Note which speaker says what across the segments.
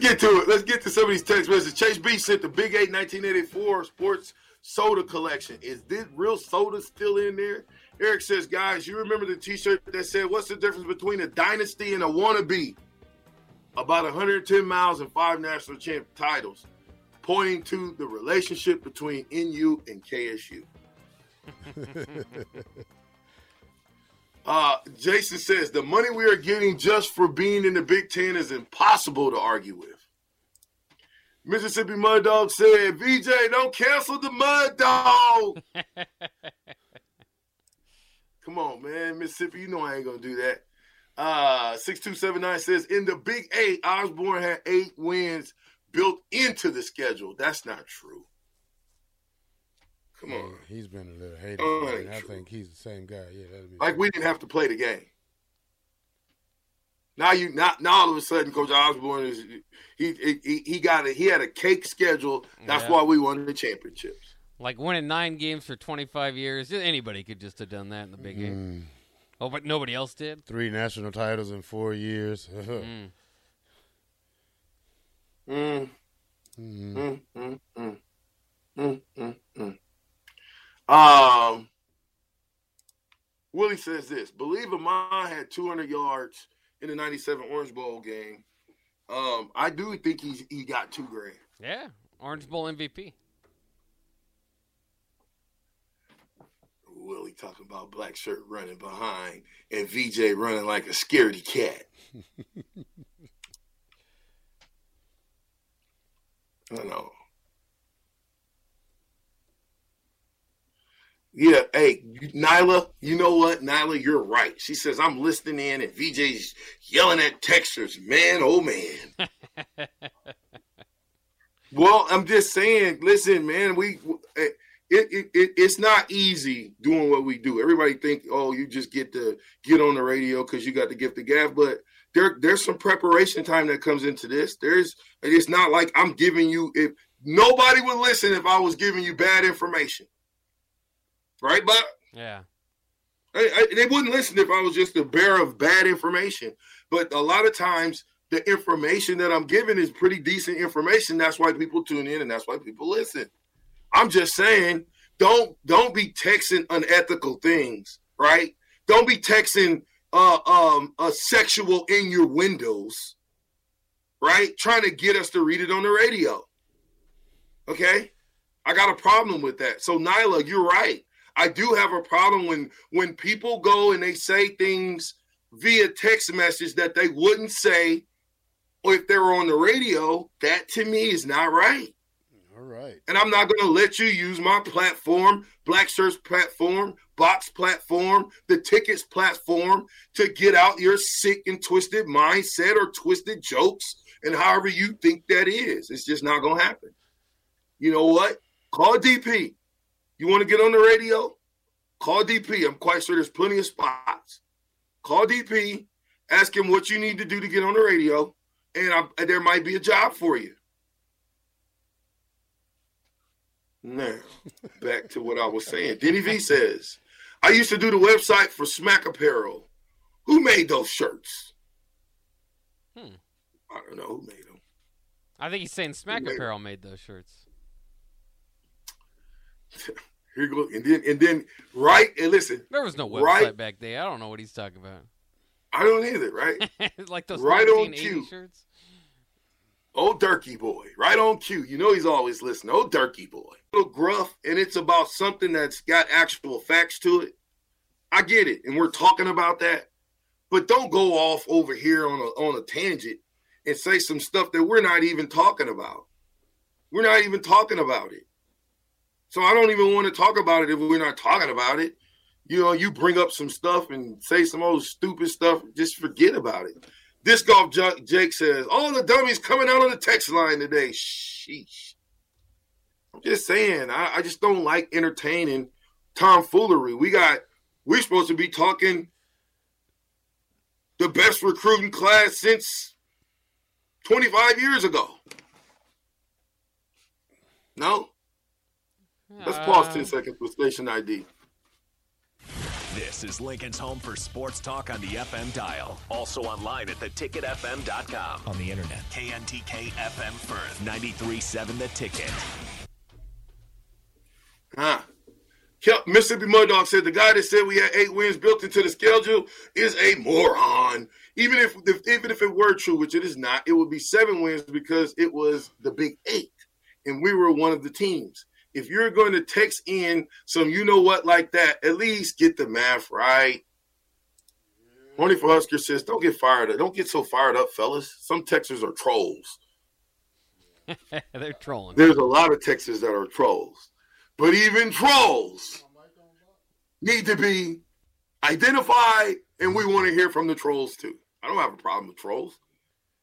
Speaker 1: get to it. Let's get to some of these text messages. Chase B sent the Big Eight 1984 Sports Soda Collection. Is this real soda still in there? Eric says, guys, you remember the T-shirt that said, "What's the difference between a dynasty and a wannabe?" About 110 miles and five national champ titles, pointing to the relationship between NU and KSU. Uh, Jason says the money we are getting just for being in the Big Ten is impossible to argue with. Mississippi Mud Dog said, VJ, don't cancel the Mud Dog. Come on, man. Mississippi, you know I ain't going to do that. Uh, 6279 says, in the Big Eight, Osborne had eight wins built into the schedule. That's not true. Come on.
Speaker 2: He's been a little hated.
Speaker 1: Oh,
Speaker 2: I
Speaker 1: true.
Speaker 2: think he's the same guy. Yeah, that'd be
Speaker 1: Like we didn't have to play the game. Now you not now all of a sudden Coach Osborne is he he, he got a he had a cake schedule. That's
Speaker 3: Yeah.
Speaker 1: why we won the championships.
Speaker 3: Like winning nine games for 25 years. Anybody could just have done that in the big game. Oh, but nobody else did?
Speaker 2: three national titles in four years.
Speaker 3: Mm.
Speaker 1: Mm,
Speaker 2: Mhm.
Speaker 1: mm, mm, mm. Mm, mm, mm. Um, Willie says this: Believe Ahman had 200 yards in the '97 Orange Bowl game. Um, I do think he's he got two grand.
Speaker 3: Yeah. Orange Bowl MVP.
Speaker 1: Willie talking about black shirt running behind and VJ running like a scaredy cat. I don't know. Yeah, hey, Nyla, you know what? Nyla, you're right. She says, I'm listening in and VJ's yelling at texters. Man, oh man. well, I'm just saying, listen, man, we eh, it, it, it it's not easy doing what we do. Everybody think, oh, you just get to get on the radio because you got the gift of gab, but there there's some preparation time that comes into this. There's it's not like I'm giving you if nobody would listen if I was giving you bad information. Right, but
Speaker 3: Yeah.
Speaker 1: I, I, they wouldn't listen if I was just a bearer of bad information. But a lot of times, the information that I'm giving is pretty decent information. That's why people tune in, and that's why people listen. I'm just saying, don't don't be texting unethical things, right? Don't be texting uh, um, a sexual in your windows, right? Trying to get us to read it on the radio. Okay, I got a problem with that. So Nyla, you're right. I do have a problem when when people go and they say things via text message that they wouldn't say or if they were on the radio. That to me is not right.
Speaker 2: All right.
Speaker 1: And I'm not going to let you use my platform, Black Shirts platform, Box platform, the Tickets platform to get out your sick and twisted mindset or twisted jokes and however you think that is. It's just not going to happen. You know what? Call DP. You want to get on the radio? Call DP. I'm quite sure there's plenty of spots. Call DP. Ask him what you need to do to get on the radio, and, I, and there might be a job for you. Now, back to what I was saying. Denny V says, I used to do the website for Smack Apparel. Who made those shirts?
Speaker 3: Hmm.
Speaker 1: I don't know who made them.
Speaker 3: I think he's saying Smack. Apparel made those shirts.
Speaker 1: Here you go. And then, and then, right, and listen,
Speaker 3: There was no website
Speaker 1: Right.
Speaker 3: back then. I don't know what he's talking about.
Speaker 1: I don't either, right?
Speaker 3: like those
Speaker 1: Right on
Speaker 3: 1980
Speaker 1: cue.
Speaker 3: shirts.
Speaker 1: Oh, Durkee boy, right on cue. You know he's always listening. Old Durkee boy. A little gruff, and it's about something that's got actual facts to it. I get it, and we're talking about that. But don't go off over here on a on a tangent and say some stuff that we're not even talking about. We're not even talking about it. So I don't even want to talk about it if we're not talking about it. You know, you bring up some stuff and say some old stupid stuff, just forget about it. Disc golf Jake says, all the dummies coming out on the text line today. Sheesh. I'm just saying, I, I just don't like entertaining tomfoolery. We got, we're supposed to be talking the best recruiting class since 25 years ago. No? Let's pause
Speaker 3: Uh,
Speaker 1: 10 seconds for station ID.
Speaker 4: This is Lincoln's home for sports talk on the FM dial. Also online at theticketfm.com. On the internet. KNTK FM Firth. 93.7 The Ticket.
Speaker 1: Huh. Kel- Mississippi Mud Dog said the guy that said we had eight wins built into the schedule is a moron. Even if, if even if it were true, which it is not, it would be seven wins because it was the big eight, and we were one of the teams. If you're going to text in some you know what like that, at least get the math right. Horny for Husker says, don't get fired up. Don't get so fired up, fellas. Some Texans are trolls.
Speaker 3: They're trolling.
Speaker 1: There's a lot of Texans that are trolls. But even trolls need to be identified, and we want to hear from the trolls too. I don't have a problem with trolls.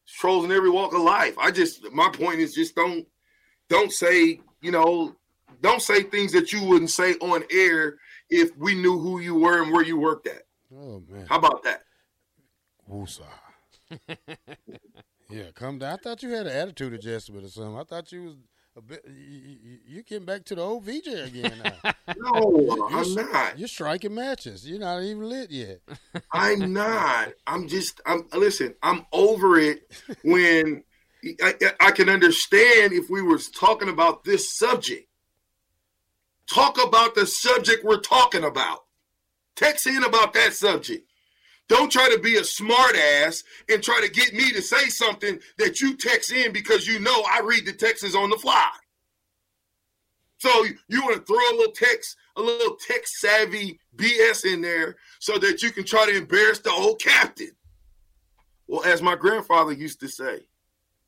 Speaker 1: It's trolls in every walk of life. I just my point is just don't don't say, you know, don't say things that you wouldn't say on air if we knew who you were and where you worked at.
Speaker 2: Oh man.
Speaker 1: How about that?
Speaker 2: Woosah. yeah, come down. I thought you had an attitude adjustment or something. I thought you was a bit. You, you, you getting back to the old VJ again now.
Speaker 1: No, I'm not.
Speaker 2: You're striking matches. You're not even lit yet.
Speaker 1: I'm not. I'm just. I'm. Listen. I'm over it. When I, I can understand if we were talking about this subject. Talk about the subject we're talking about. Text in about that subject. Don't try to be a smart ass and try to get me to say something that you text in because you know I read the texts on the fly. So you want to throw a little text, a little text savvy BS in there so that you can try to embarrass the old captain. Well, as my grandfather used to say,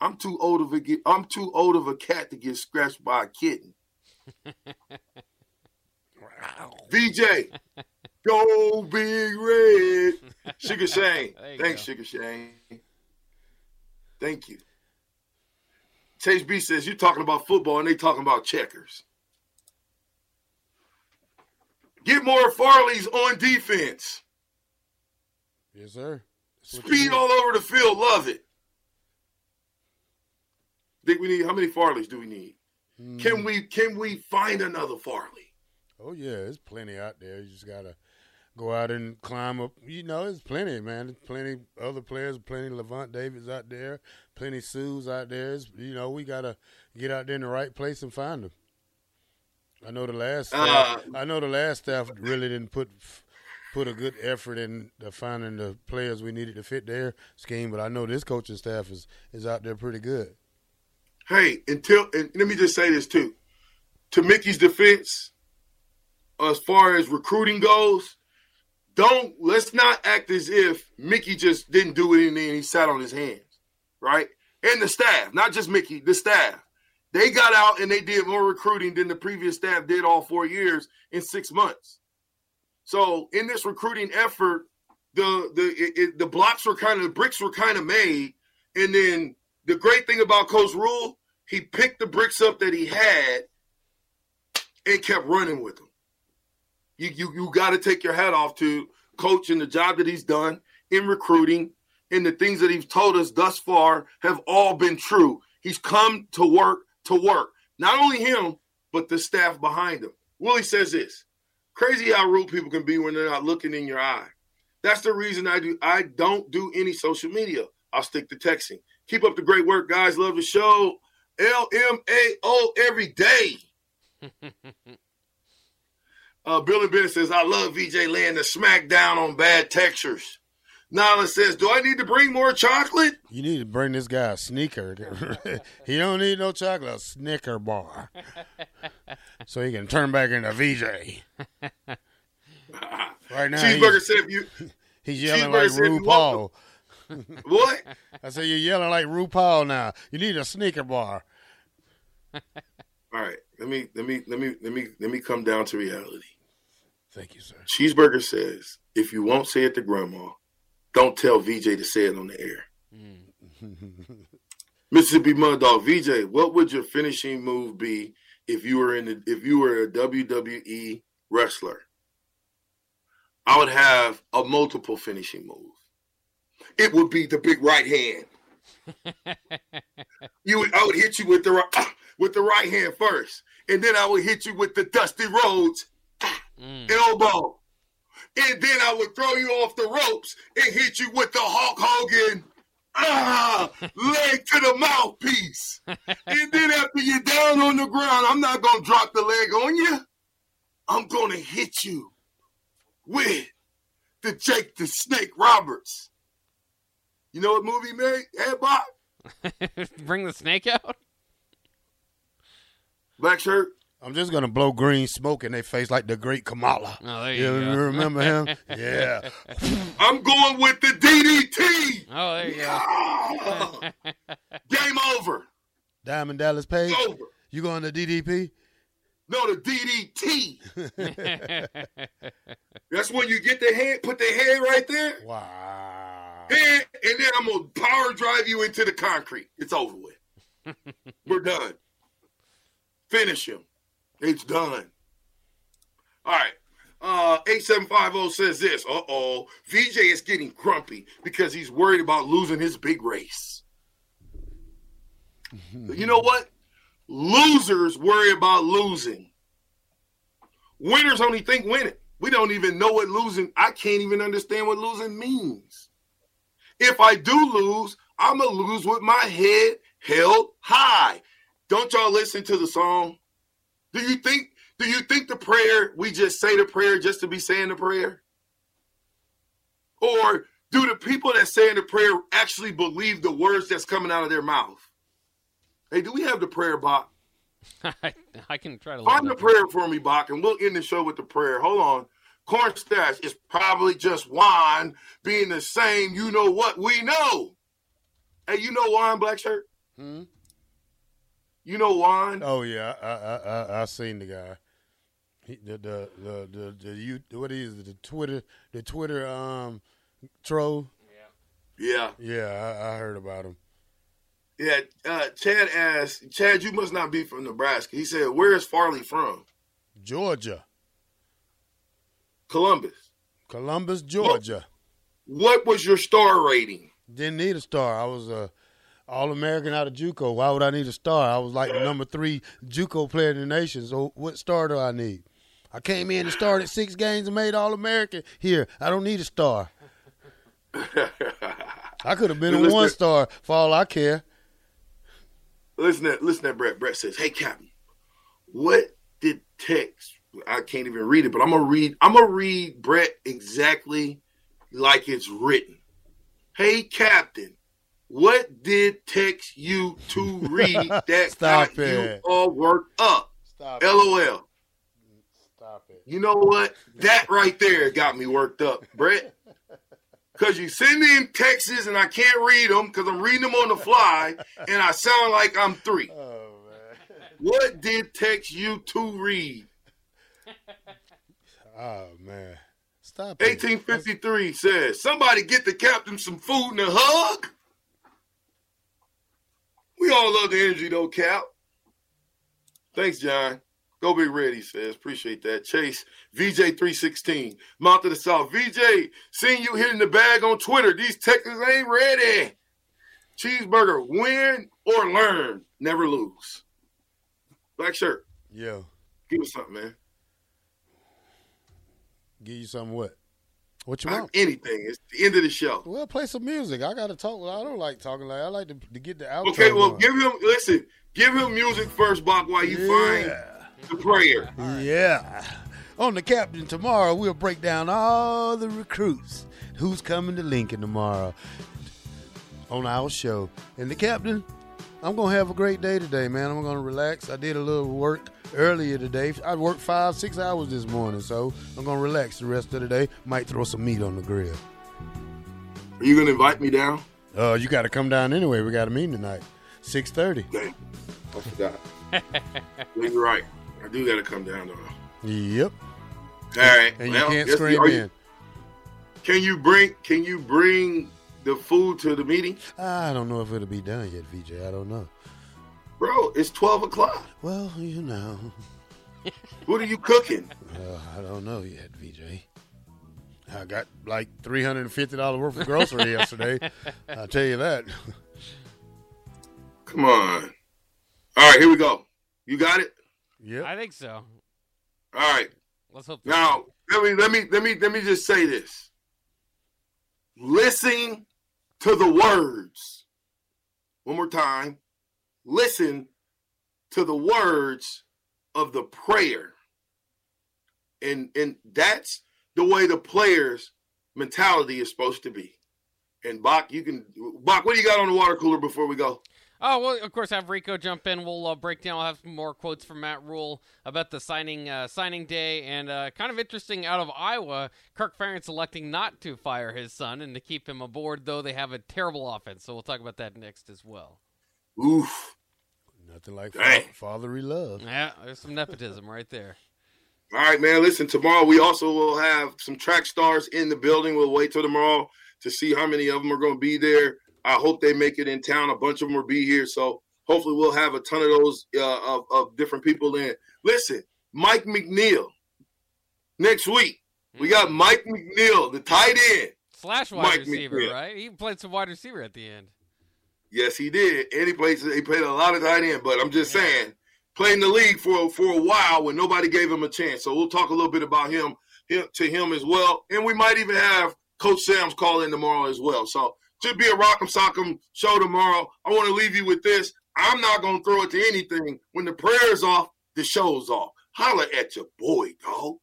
Speaker 1: I'm too old of a I'm too old of a cat to get scratched by a kitten. VJ, go big red. Sugar Shane. Thanks,
Speaker 3: go.
Speaker 1: Sugar Shane. Thank you. Chase B says you're talking about football and they talking about checkers. Get more Farleys on defense.
Speaker 2: Yes, sir. What
Speaker 1: Speed all over the field. Love it. Think we need how many Farleys do we need?
Speaker 2: Hmm.
Speaker 1: Can we can we find another Farley?
Speaker 2: Oh yeah, there's plenty out there. You just gotta go out and climb up. You know, there's plenty, man. There's plenty other players, plenty Lavonte Davids out there, plenty Suhs out there. It's, you know, we gotta get out there in the right place and find them. I know the last staff,
Speaker 1: Uh,
Speaker 2: I know the last staff really didn't put put a good effort in the finding the players we needed to fit their scheme, but I know this coaching staff is is out there pretty good.
Speaker 1: Hey, until and let me just say this too. To Mickey's defense, as far as recruiting goes, don't let's not act as if Mickey just didn't do anything and he sat on his hands, right? And the staff, not just Mickey, the staff. They got out and they did more recruiting than the previous staff did all four years in six months. So in this recruiting effort, the the it, the blocks were kind of the bricks were kind of made, and then the great thing about Coach Rhule, he picked the bricks up that he had and kept running with them. You you you got to take your hat off to Coach and the job that he's done in recruiting, and the things that he's told us thus far have all been true. He's come to work to work. Not only him, but the staff behind him. Willie says this: crazy how rude people can be when they're not looking in your eye. That's the reason I do. I don't do any social media. I'll stick to texting. Keep up the great work, guys. Love the show. L M A O every day. uh, Billy Bennett says, I love VJ laying the smack down on bad textures. Nala says, "Do I need to bring more chocolate?"
Speaker 2: You need to bring this guy a sneaker. he don't need no chocolate, a Snicker bar, so he can turn back into VJ. right now,
Speaker 1: Cheeseburger said, "You."
Speaker 2: he's yelling
Speaker 1: Cheeseburger
Speaker 2: like RuPaul.
Speaker 1: What?
Speaker 2: I said you're yelling like RuPaul now. You need a sneaker bar.
Speaker 1: All right. Let me let me let me let me let me come down to reality.
Speaker 2: Thank you, sir.
Speaker 1: Cheeseburger says, if you won't say it to grandma, don't tell VJ to say it on the air. Mm. Mississippi Mud Dog, VJ, what would your finishing move be if you were in the, if you were a WWE wrestler? I would have a multiple finishing move. It would be the big right hand. you would I would hit you with the right with the right hand first, and then I would hit you with the Dusty Rhodes elbow. And then I would throw you off the ropes and hit you with the Hulk Hogan ah, leg to the mouthpiece. and then after you're down on the ground, I'm not going to drop the leg on you. I'm going to hit you with the Jake the Snake Roberts. You know what movie made? Hey, Bob?
Speaker 3: Bring the snake out.
Speaker 1: Black shirt?
Speaker 2: I'm just gonna blow green smoke in their face like the great Kamala.
Speaker 3: Oh, there you
Speaker 2: you
Speaker 3: go.
Speaker 2: remember him? yeah.
Speaker 1: I'm going with the DDT.
Speaker 3: Oh, there you go.
Speaker 1: Ah! Game over.
Speaker 2: Diamond Dallas Page.
Speaker 1: Over.
Speaker 2: You going to DDP?
Speaker 1: No, the DDT. That's when you get the head, put the head right there,
Speaker 2: Wow.
Speaker 1: head, and then I'm gonna power drive you into the concrete. It's over with. We're done. Finish him. It's done. All right. Uh, 8750 says this. Uh oh. VJ is getting grumpy because he's worried about losing his big race. you know what? Losers worry about losing. Winners only think winning. We don't even know what losing. I can't even understand what losing means. If I do lose, I'm gonna lose with my head held high. Don't y'all listen to the song? Do you think? Do you think the prayer we just say the prayer just to be saying the prayer? Or do the people that saying the prayer actually believe the words that's coming out of their mouth? Hey, do we have the prayer, Bach?
Speaker 3: I, I can try to
Speaker 1: Find the prayer for me, Bach, and we'll end the show with the prayer. Hold on. Corn stash is probably just wine being the same. You know what we know. Hey, you know wine, black shirt?
Speaker 2: Hmm?
Speaker 1: You know wine?
Speaker 2: Oh yeah, I I I, I seen the guy. He, the the the the, the you what is it? The Twitter the Twitter um troll.
Speaker 1: Yeah.
Speaker 2: Yeah, I, I heard about him.
Speaker 1: Yeah. Uh, Chad asked, Chad, you must not be from Nebraska. He said, Where is Farley from?
Speaker 2: Georgia,
Speaker 1: Columbus.
Speaker 2: Columbus, Georgia.
Speaker 1: What was your star rating?
Speaker 2: Didn't need a star. I was a All American out of JUCO. Why would I need a star? I was like the number three JUCO player in the nation. So what star do I need? I came in and started six games and made All American. Here, I don't need a star. I could have been a
Speaker 1: Listen-
Speaker 2: one star for all I care.
Speaker 1: Listen to listen to Brett. Brett says, Hey Captain, what did text? I can't even read it, but I'm gonna read I'm gonna read Brett exactly like it's written. Hey Captain, what did text you to read that
Speaker 2: Stop
Speaker 1: got you all worked up?
Speaker 2: Stop
Speaker 1: LOL.
Speaker 2: Stop it.
Speaker 1: You know what? That right there got me worked up, Brett. Because you send me in texts and I can't read them because I'm reading them on the fly and I sound like I'm three.
Speaker 2: Oh man.
Speaker 1: What did text you to read?
Speaker 2: Oh man. Stop it.
Speaker 1: 1853 says, somebody get the captain some food and a hug. We all love the energy though, Cap. Thanks, John. Go Big Red, he says. Appreciate that. Chase, VJ316, Mount of the South. VJ, seeing you hitting the bag on Twitter. These Texans ain't ready. Cheeseburger, win or learn, never lose. Black shirt,
Speaker 2: Yeah.
Speaker 1: give us something, man.
Speaker 2: give you something what? What you want?
Speaker 1: anything. It's the end of the show.
Speaker 2: Well, play some music. I gotta talk. I don't like talking like I like to, to get the outro.
Speaker 1: Okay, well,
Speaker 2: going.
Speaker 1: give him listen. Give him music first, Bach, while you find
Speaker 2: yeah.
Speaker 1: the prayer.
Speaker 2: Yeah. On the captain tomorrow, we'll break down all the recruits. Who's coming to Lincoln tomorrow on our show. And the captain, I'm going to have a great day today, man. I'm going to relax. I did a little work earlier today. I worked five, six hours this morning, so I'm going to relax the rest of the day. Might throw some meat on the grill.
Speaker 1: Are you going to invite me down?
Speaker 2: Uh, you got to come down anyway. We got a meeting tonight, 6.30.
Speaker 1: Dang, I forgot. You're right. I do got to come down, though.
Speaker 2: Yep.
Speaker 1: All right.
Speaker 2: And
Speaker 1: well,
Speaker 2: you can't scream
Speaker 1: are
Speaker 2: in.
Speaker 1: you- Can you bring? Can you bring the food to the meeting,
Speaker 2: I don't know if it'll be done yet, VJ. I don't know.
Speaker 1: bro? It's twelve o'clock.
Speaker 2: Well, you know.
Speaker 1: What are you cooking?
Speaker 2: Uh, I don't know yet, VJ. I got like three hundred and fifty dollars worth of grocery yesterday. I'll tell you that.
Speaker 1: Come on. All right, here we go. You got it.
Speaker 2: Yep.
Speaker 3: I think so.
Speaker 1: All right.
Speaker 3: Let's hope.
Speaker 1: Now let me let me let me let me just say this. Listen to the words. One more time. Listen to the words of the prayer. And and that's the way the players' mentality is supposed to be. And Bach, you can Bach, what do you got on the water cooler before we go?
Speaker 3: Oh well, of course, have Rico jump in. We'll uh, break down. I'll have some more quotes from Matt Rhule about the signing uh, signing day, and uh, kind of interesting out of Iowa. Kirk Ferentz electing not to fire his son and to keep him aboard, though they have a terrible offense. So we'll talk about that next as well.
Speaker 1: Oof.
Speaker 2: Nothing like
Speaker 1: Dang.
Speaker 2: fa- fatherly love.
Speaker 3: Yeah, there's some nepotism right there.
Speaker 1: All right, man. Listen, tomorrow we also will have some track stars in the building. We'll wait till tomorrow to see how many of them are going to be there. I hope they make it in town. A bunch of them will be here, so hopefully we'll have a ton of those uh, of, of different people in. Listen, Mike McNeill. Next week we got Mike McNeill, the tight end.
Speaker 3: Slash wide
Speaker 1: Mike
Speaker 3: receiver,
Speaker 1: McNeill.
Speaker 3: right? He played some wide receiver at the end.
Speaker 1: Yes, he did, and he played. He played a lot of tight end. But I'm just saying, playing the league for for a while when nobody gave him a chance. So we'll talk a little bit about him, him to him as well, and we might even have Coach Sam's call in tomorrow as well. So should be a Rock'em Sock'em show tomorrow. I want to leave you with this. I'm not gonna throw it to anything. When the prayer's off, the show's off. Holla at your boy, dog.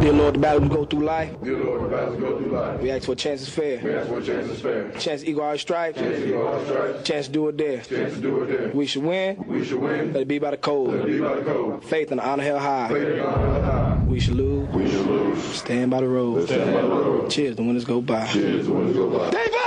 Speaker 5: Dear Lord, the battles we go through life.
Speaker 6: Dear Lord, the battles go through life.
Speaker 5: We ask for a chance is fair.
Speaker 6: We ask for a chance is fair.
Speaker 5: Chance to equal our stripes.
Speaker 6: Chance to equal our stripes.
Speaker 5: Chance do it there.
Speaker 6: Chance do it there.
Speaker 5: We should win.
Speaker 6: We should win.
Speaker 5: Let it be by the code.
Speaker 6: Let it be by the code.
Speaker 5: Faith and honor held high.
Speaker 6: Faith and honor high.
Speaker 5: We should lose.
Speaker 6: We should lose.
Speaker 5: Stand by the road.
Speaker 6: Stand by the road.
Speaker 5: Cheers, the winners go by.
Speaker 6: Cheers, the winners go by.
Speaker 5: David!